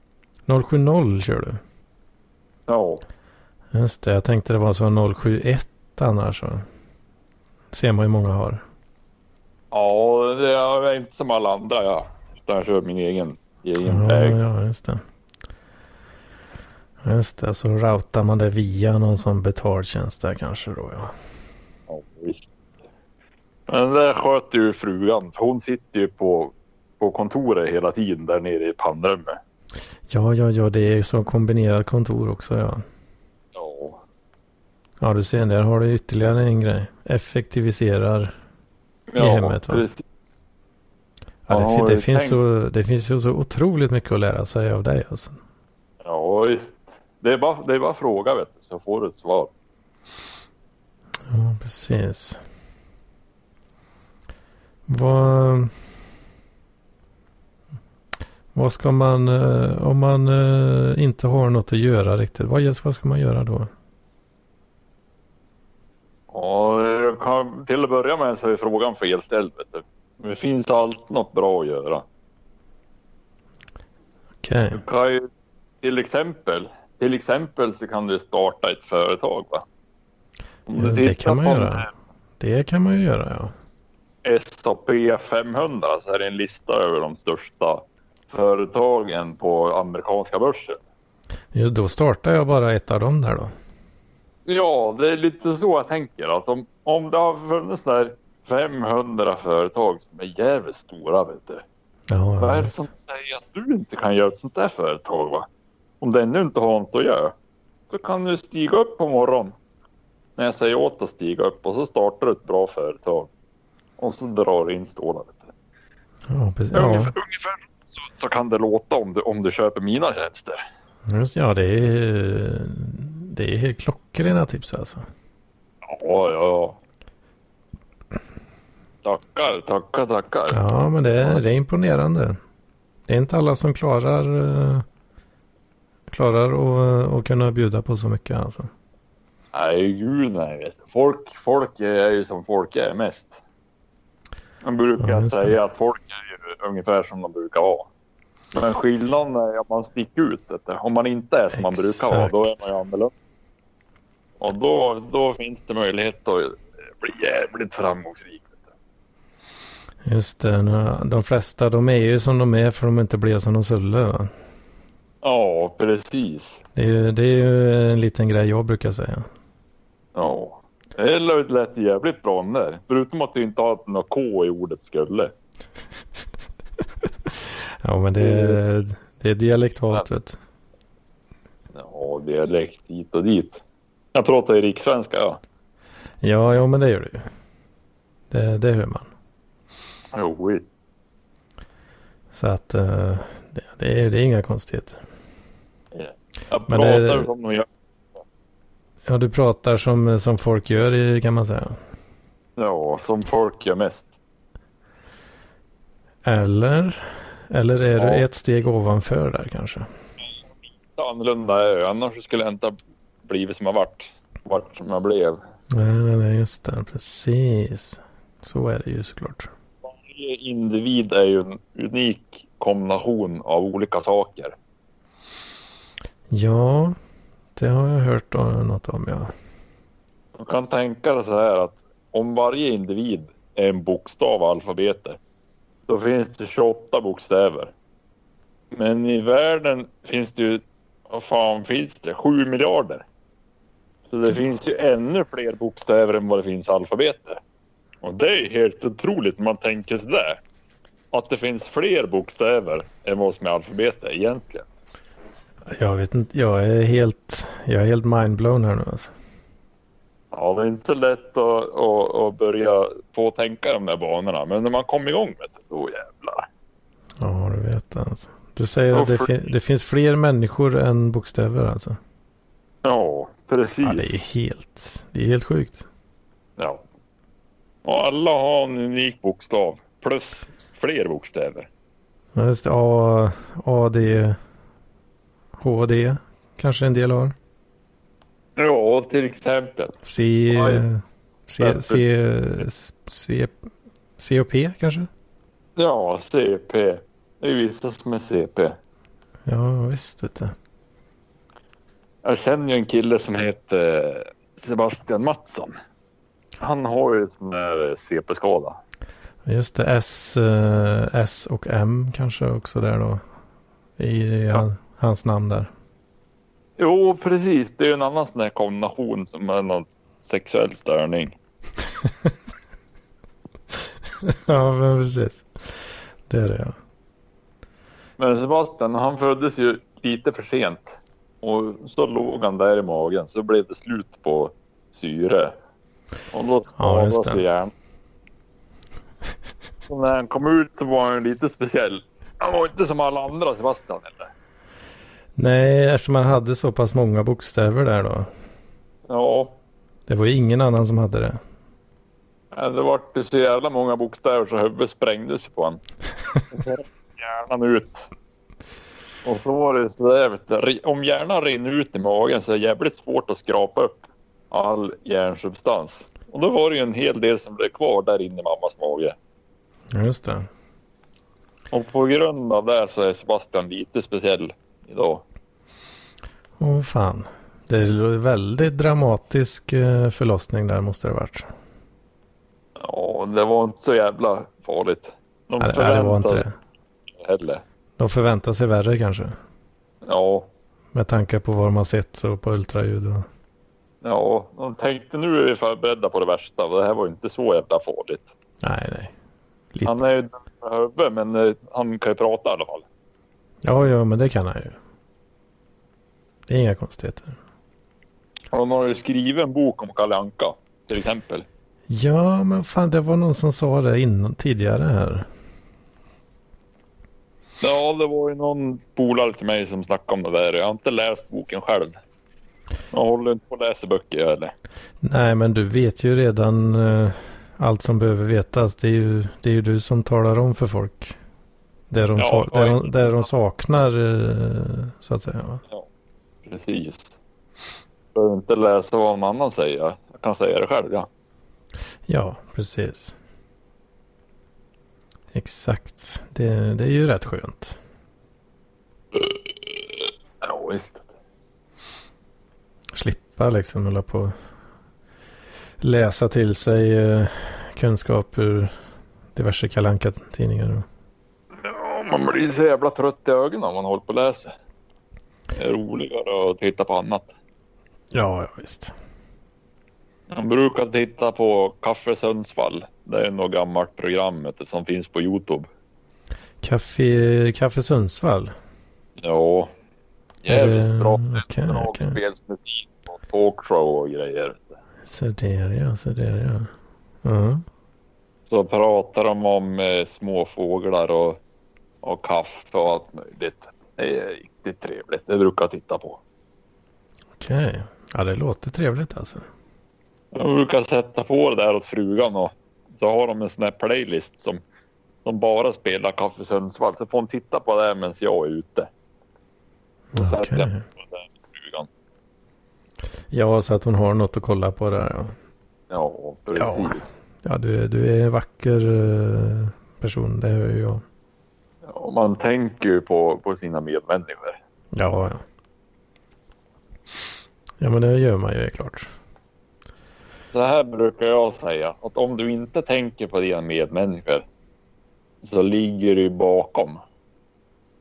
070 kör du. Ja, Just det, jag tänkte det var så 071 annars. Så. Ser man ju många har. ja det är inte som alla andra ja. Utan jag kör min egen egen Ja, väg. ja, just det. Just det, så routar man det via någon sån betaltjänst där kanske då ja. Ja, visst. Men det sköter ju frugan. Hon sitter ju på, på kontoret hela tiden där nere i pannrummet. Ja, ja, ja, det är ju så kombinerat kontor också ja. Ja. Ja, du ser, där har du ytterligare en grej. Effektiviserar. ja, hemmet, va? precis. Ja, det, Ja, det, finns tänkt- så, det finns ju så otroligt mycket att lära sig av dig alltså. Ja, visst. Det är bara, det är bara fråga vet du, så får du ett svar. Ja, precis. Vad... Vad ska man, eh, om man eh, inte har något att göra riktigt, vad, ska man göra då? Ja, kan, till att börja med så är frågan felställd. Det finns alltid något bra att göra. Okej, Du kan ju till exempel, till exempel så kan du starta ett företag. Va? Ja, det kan man göra. det kan man ju göra ja. SAP 500 så är det en lista över de största företagen på amerikanska börsen. Just då startar jag bara ett av dem där då. Ja, det är lite så jag tänker. Att om, om det har funnits där 500 företag som är jävligt stora, vet du. Ja, Vad är ja, det som säger att du inte kan göra ett sånt där företag? va? Om den nu inte har något att göra. Så kan du stiga upp på morgonen. När jag säger åt att stiga upp och så startar du ett bra företag. Och så drar du in stålar. ja, precis. Ungefär, ja. ungefär så, så kan det låta om du, om du köper mina tjänster. Just, ja det är, det är helt klockrena tips alltså. Ja, ja, ja. Tackar, tackar, tackar. Ja, men det är, det är imponerande. Det är inte alla som klarar, eh, klarar att, att kunna bjuda på så mycket alltså. Nej, gud nej. Folk, folk är ju som folk är mest. Man brukar Ja, säga att folk är ju ungefär som de brukar vara. Men skillnaden är att man sticker ut. Du. Om man inte är som man brukar vara, då är man ju annorlunda. Och då, då finns det möjlighet att bli jävligt framgångsrik. Just det, de flesta de är ju som de är för de inte blev som de skulle. Va? Ja, precis. Det är, ju, det är ju en liten grej jag brukar säga. Ja. Det lät- jävligt bra där. Förutom att du inte har något K i ordet skulle. *laughs* Ja, men det, är- det är du. Ja, dialekt hit och dit. Jag pratar ju rikssvenska ja. Ja, ja, men det gör det ju. Det, det hör man. Jo, visst. Så att eh, det, det, är, det är inga konstigheter. Jag Men pratar det- som de gör. Ja, du pratar som, som folk gör i- kan man säga. Ja, som folk gör mest. Eller? Eller är Ja. du ett steg ovanför där kanske? Annorlunda är jag. Annars skulle jag inte ha blivit som jag vart. Vart som jag blev. Nej, nej, nej, just det. Precis. Så är det ju såklart. Varje individ är ju en unik kombination av olika saker. Ja, det har jag hört något om ja. Du kan tänka dig så här att om varje individ är en bokstav i alfabetet. Då finns det 28 bokstäver. Men i världen finns det ju, vad fan finns det? 7 miljarder. Så det finns ju ännu fler bokstäver än vad det finns alfabetet. Och det är helt otroligt när man tänker sådär. Att det finns fler bokstäver än vad som är alfabetet egentligen. Jag vet inte, jag är helt, jag är helt mindblown här nu alltså. Ja, det är inte så lätt att, att, att börja få tänka de där banorna. Men när man kommer igång med det, då jävlar. Ja, du vet alltså. Du säger att det, fin- det finns fler människor än bokstäver alltså. Ja, precis. Ja, det är helt, det är helt sjukt. Ja. Och alla har en unik bokstav. Plus fler bokstäver. Ja, just det. A, A, D, H, D kanske en del har. Ja, till exempel. C. C, C, C, C och P kanske? Ja, CP. Det är vissa som är CP. Ja, visst vet du. Jag känner ju en kille som heter Sebastian Mattsson. Han har ju en sån där CP-skada. Just det, S, eh, S och M kanske också där då. i han, hans namn där. Jo, precis. Det är en annan sån här kombination som är någon sexuell störning. *laughs* ja, men precis. Det är det ja. Men Sebastian, han föddes ju lite för sent. Och så låg han där i magen så blev det slut på syre. Och då Ja, skadades ju hjärnan. Så när han kom ut så var han lite speciell. Han var inte som alla andra Sebastian eller? Nej, eftersom man hade så pass många bokstäver där då. Ja, Det var ju ingen annan som hade det. det var så jävla många bokstäver så huvudet sprängdes på honom. *laughs* Hjärnan ut. Och så var det sådär, om hjärnan rinner ut i magen så är det jävligt svårt att skrapa upp all hjärnsubstans. Och då var det ju en hel del som blev kvar där inne i mammas mage. Ja, Just det. Och på grund av det så är Sebastian lite speciell idag. Åh fan. Det är väldigt dramatisk eh, förlossning där måste det ha varit. Ja, det var inte så jävla farligt. De Nej, nej, det var inte förväntade det. heller. De förväntar sig värre kanske. Ja, Med tanke på vad de har sett så på ultraljud. Och... ja, de tänkte nu är vi förberedda på det värsta det här var ju inte så jävla farligt. Nej, nej. Lite. Han är ju dum i huvudet men eh, han kan ju prata i alla fall. Ja, ja, men det kan han ju. Det är inga konstigheter. De har ju skrivit en bok om Kalle Anka till exempel. Ja, men fan det var någon som sa det innan, tidigare här. Ja, det var ju någon polare till mig som snackade om det där. Jag har inte läst boken själv. Jag håller inte på att läsa böcker eller. Nej, men du vet ju redan eh, allt som behöver vetas. Det är, ju, det är ju du som talar om för folk. Det de, Ja, ja, ja. de, det de saknar, eh, så att säga. va? Precis. Jag behöver inte läsa vad någon annan säger. Jag kan säga det själv ja. Ja, precis. Exakt. Det, det är ju rätt skönt. Ja visst. Slippa liksom hålla på läsa till sig eh, kunskap ur diverse kalanka tidningar Ja, man blir så jävla trött i ögonen om man håller på och läser. Det är roligare att titta på annat. Ja, ja visst. Jag brukar titta på Kaffe Sundsvall. Det är något gammalt program som finns på Youtube. Kaffe, Kaffe Sundsvall. Ja. Är Jävligt det- bra. okej, Dragspelsmusik och talkshow och grejer. Så där ja, så där ja. Ja. Så pratar de om eh, små fåglar och, och kaffe och allt möjligt. Det är riktigt trevligt. Det brukar jag titta på. Okej. Ja, det låter trevligt alltså. Jag brukar sätta på det där åt frugan och så har de en sån här playlist som de bara spelar Kaffe Sundsvall. Så får hon titta på det medan jag är ute. Så sätter Okej. jag på det där med frugan. Ja, så att hon har något att kolla på där. Ja, Ja, precis. ja du, du är en vacker eh, person. Det hör jag. Ja, man tänker ju på, på sina medmänniskor. Ja, ja. Ja, men det gör man ju det är klart. Så här brukar jag säga att om du inte tänker på dina medmänniskor så ligger du bakom.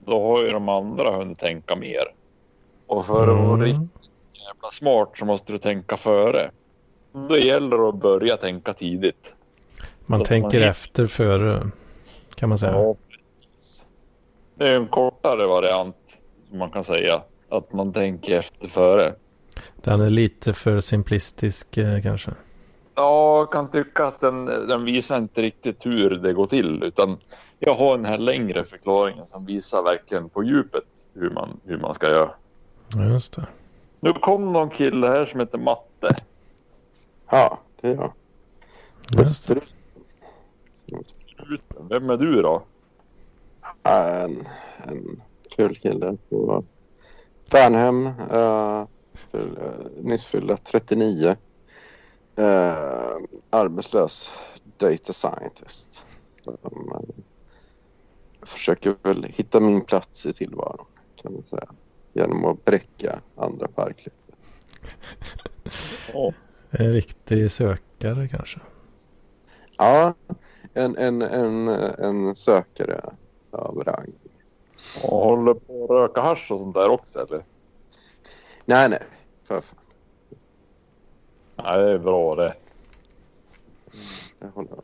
Då har ju de andra hunnit tänka mer. Och för att vara riktigt Mm. jävla smart så måste du tänka före. Då gäller det att börja tänka tidigt. Man Så tänker man- efter före. Kan man säga. Ja. Det är en kortare variant som man kan säga. Att man tänker efter före. Den är lite för simplistisk eh, kanske. Ja, jag kan tycka att den, den visar inte riktigt hur det går till. Utan jag har den här längre förklaringen som visar verkligen på djupet hur man, hur man ska göra. Ja, just det. Nu kom någon kille här som heter Matte. Ja, det är jag. Just det. Vem är du då? En, en kul kille på Värnhem. Uh, fyll, uh, nyss fyllda 39. Uh, arbetslös data scientist. Um, försöker väl hitta min plats i tillvaron kan man säga. Genom att bräcka andra. Ja, En riktig sökare kanske. Ja, en, en, en, en sökare av rang. Och håller på att röka hasch och sånt där också eller? Nej, nej. För fan. Nej, det är bra det. Jag, håller.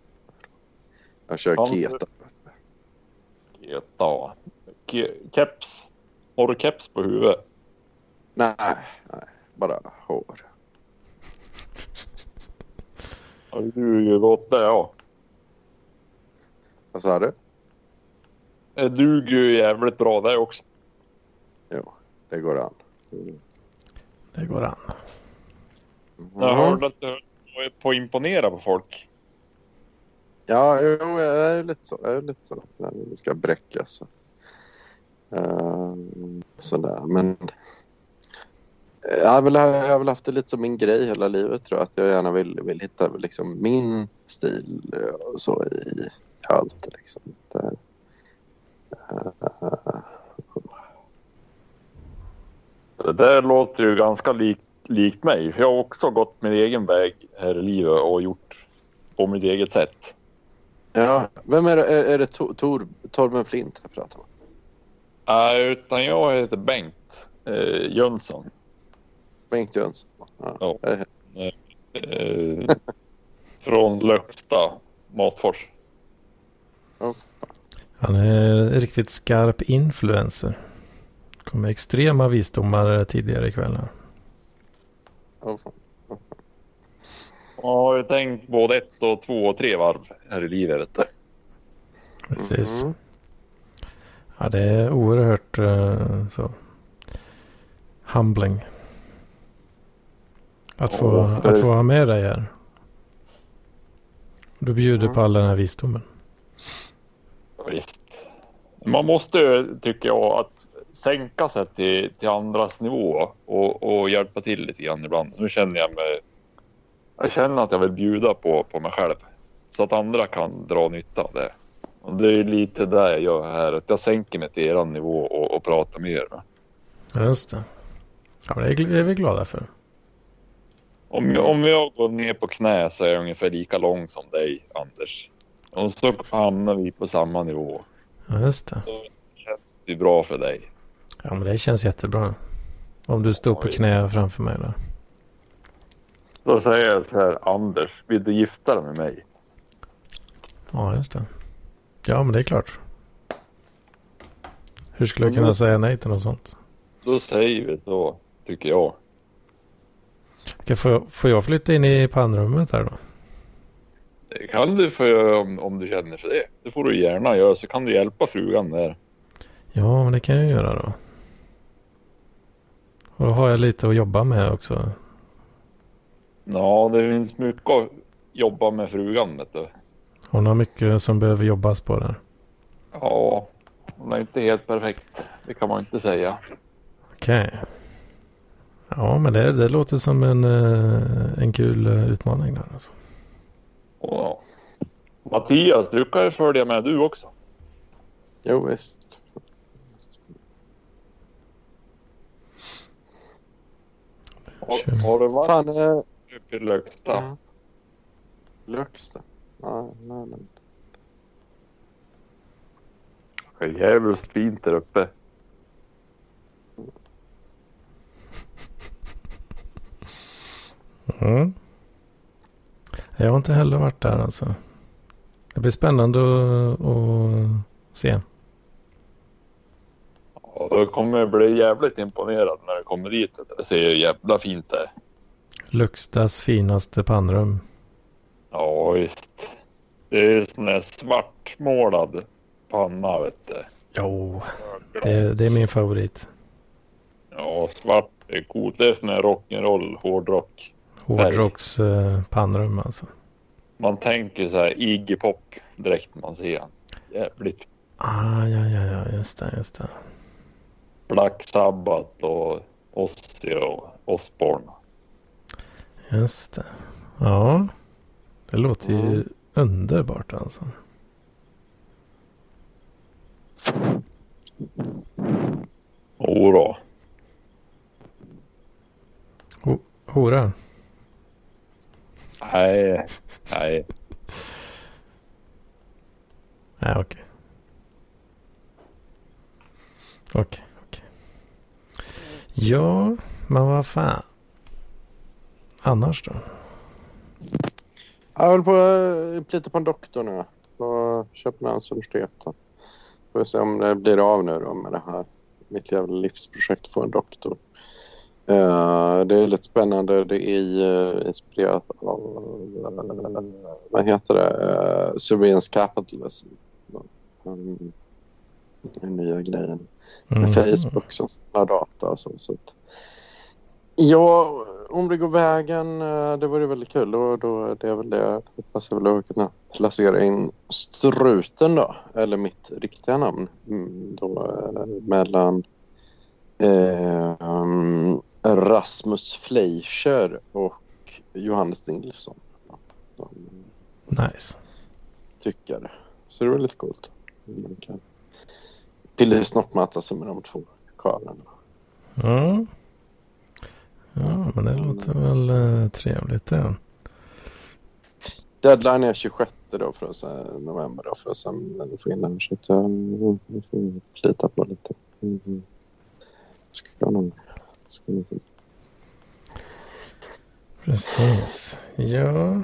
jag kör Ja, keto. Geta. Ke- Keps. Har du keps på huvudet? Nej, nej. Bara hår. Ja, det duger ju gott det ja. Vad sa du? Det duger ju jävligt bra det också. Jo, det går an. Det går an. Jag Mm. hörde att du var på att imponera på folk. Ja, jo, jag är lite så. Jag är lite så. Det ska bräckas. Uh, sådär, men... Jag har, väl, jag har väl haft det lite som min grej hela livet tror jag. Att jag gärna vill, vill hitta liksom min stil och så i, i allt. Liksom. Det, Det där låter ju ganska likt, likt mig. För jag har också gått min egen väg här i livet och gjort på mitt eget sätt. ja, vem är det? Är, är det Tor, Tor, Torben Flint jag pratar om? Nej, utan jag heter Bengt eh, Jönsson. Bengt Jönsson? Ja. Ja. Eh, från Lögsta, Matfors. oh, Han är en riktigt skarp influencer. Kom med extrema visdomar tidigare ikväll. här. oh, fan. Jag har tänkt både ett och två och tre varv här i livet. vet du. Precis. Mhm. Ja, det är oerhört eh, så. Humbling. Att få, Ja, det- att få ha med dig här. Du bjuder Ja. på all den här visdomen. Visst. Man måste tycker jag, att sänka sig till, till andras nivå och, och hjälpa till lite grann ibland. Nu känner jag mig... Jag känner att jag vill bjuda på, på mig själv så att andra kan dra nytta av det. Och det är lite det jag gör här, att jag sänker mig till er nivå och, och pratar med er. Just det. Ja, men det är vi glada för. Om om jag går ner på knä så är jag ungefär lika lång som dig, Anders. Och så hamnar vi på samma nivå. Ja, just det. Det är bra för dig. Ja, men det känns jättebra. Om du står på knä framför mig då. Då säger jag så här, Anders, vill du gifta dig med mig? Ja, just det. Ja, men det är klart. Hur skulle jag kunna säga nej till något sånt? Då säger vi så, tycker jag. Okej, får, jag, får jag flytta in i pannrummet här då? Det kan du få om, om du känner för det. Det får du gärna göra, så kan du hjälpa frugan där. Ja, men det kan jag göra då. Och då har jag lite att jobba med också. Ja, det finns mycket att jobba med frugan, vet du. Hon har mycket som behöver jobbas på där. Ja, hon är inte helt perfekt. Det kan man inte säga. Okej. Ja, men det, det låter som en, eh, en kul eh, utmaning där alltså. Ja. Mattias, du kan ju följa med du också. Jo, visst. Har, du varit Fan, eh, uppe i Lögsta? ja. Lögsta? Ja, nej, nej. Det är jävligt fint där uppe. Mm. Jag har inte heller varit där alltså. Det blir spännande att, att se. Ja, då kommer bli jävligt imponerad när jag kommer dit. du. Det ser ju jävla fint det. Luxtas finaste pannrum. Ja, visst. Det är ju sån här svartmålad panna, vet du. Jo, det, det är min favorit. Ja, svart är coolt. Det är sån här rock'n'roll, hårdrock. Hårdrocks eh, pannrum alltså. Man tänker så här Iggy Pop direkt man ser han. Jävligt. Ah, ja, ja, ja, just det, just det. Black Sabbath och Ozzy och Osbourne. Just det. Ja, det låter ju Mm. underbart alltså. Jodå. Hora. Nej, nej. Nej, okej. Okej, okej. Ja, men vad fan. Annars då? Jag håller på att plita på en doktor nu. På Köpenhamns universitet. Får se om det blir av nu då med det här. Mitt jävla livsprojekt att få en doktor. Eh, det är lite spännande. Det är uh, inspirerat av, vad heter det, uh, Surveillance Capitalism. Um, den nya grejen. Med Mm. Facebook som samlar data och så. så att, ja, om det går vägen, eh, det vore väldigt kul. Då, då det är väl det jag hoppas jag väl att kunna placera in struten då. Eller mitt riktiga namn. Mm, då, eh, mellan eh, um, Rasmus Fleischer och Johannes Nilsson. Nice. tyckare. Så det var lite coolt. Man kan pillersnoppmatta sig med de två karlarna. Ja. Ja, men det låter väl eh, trevligt det. Deadline är 26 då för oss, november då för att sen få in den. Så att jag mm, jag får plita på lite. Mm. Ska nog... Ska nog Precis. Ja.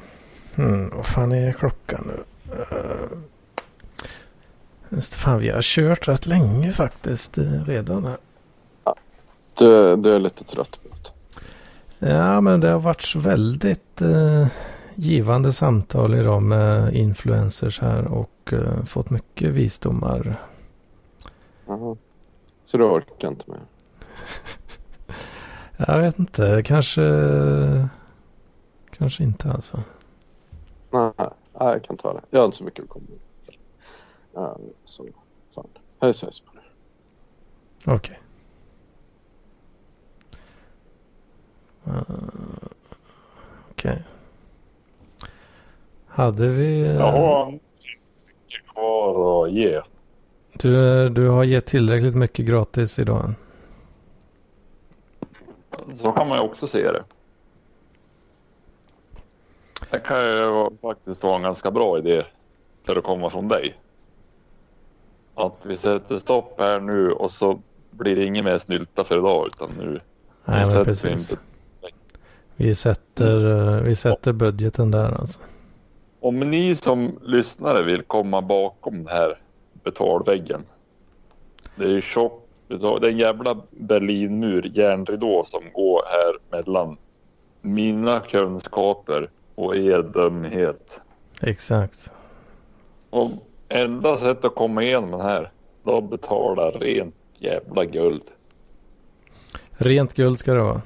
Hmm, vad fan är klockan nu? Uh, just fan, vi har kört rätt länge faktiskt eh, redan här. du, du är lite trött på det. Ja, men det har varit väldigt eh, givande samtal idag med influencers här och eh, fått mycket visdomar. Jaha. Så du orkar inte mer? Jag vet inte, kanske, kanske inte alltså. Nej, nej, jag kan ta det. Jag har inte så mycket att komma med. Ja, så fan. Hej svejs på det. Okej. Eh, Okej. Hade vi... eh, Jag har mycket kvar att ge. Du, du har gett tillräckligt mycket gratis idag. Så kan man ju också se det. Det kan ju faktiskt vara en ganska bra idé för att komma från dig. Att vi sätter stopp här nu och så blir det inget mer snylta för idag utan nu Nej, men vi precis. inte- Vi sätter, eh, vi sätter budgeten där alltså. Om ni som lyssnare vill komma bakom den här betalväggen. Det är ju tjock, det är en jävla Berlinmur, järnridå som går här mellan mina kunskaper och er dumhet. Exakt. Och enda sättet att komma igenom den här, då betala rent jävla guld. Rent guld ska det vara.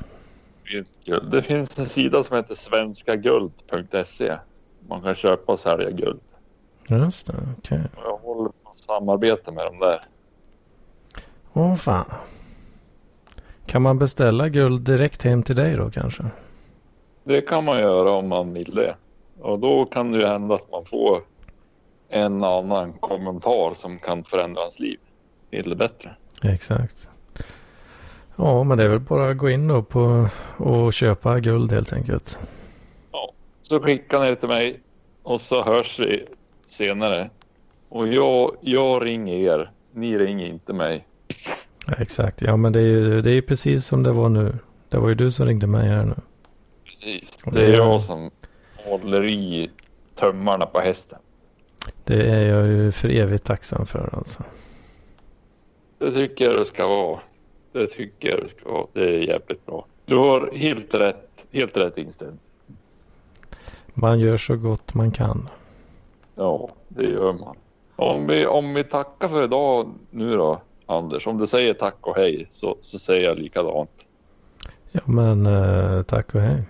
Rent guld. Det finns en sida som heter svenskaguld.se. Man kan köpa och sälja guld. Just det, okej. Och Jag håller på att samarbeta med dem där. Åh fan. Kan man beställa guld direkt hem till dig då kanske? Det kan man göra om man vill det. Och då kan det ju hända att man får en annan kommentar som kan förändra hans liv till det bättre. Exakt. Ja, men det är väl bara att gå in då på och köpa guld helt enkelt. Så skickar ni det till mig och så hörs vi senare. Och jag, jag ringer er. Ni ringer inte mig. Exakt. Ja, men det är ju det är precis som det var nu. Det var ju du som ringde mig här nu. Precis. Det det är är- jag som håller i tömmarna på hästen. Det är jag ju för evigt tacksam för alltså. Det tycker jag det ska vara. Det tycker jag det ska vara. Det är jävligt bra. Du har helt rätt, helt rätt inställning. Man gör så gott man kan. Ja, det gör man. Om vi, om vi tackar för idag nu då, Anders. Om du säger tack och hej så, så säger jag likadant. Ja men eh, tack och hej.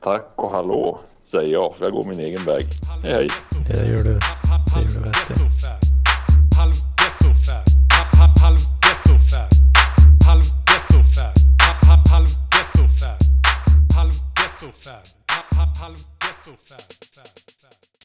Tack och hallå säger jag för jag går min egen väg. Hej hej. Det gör du. Det gör du rätt i. Halv ghetto fab.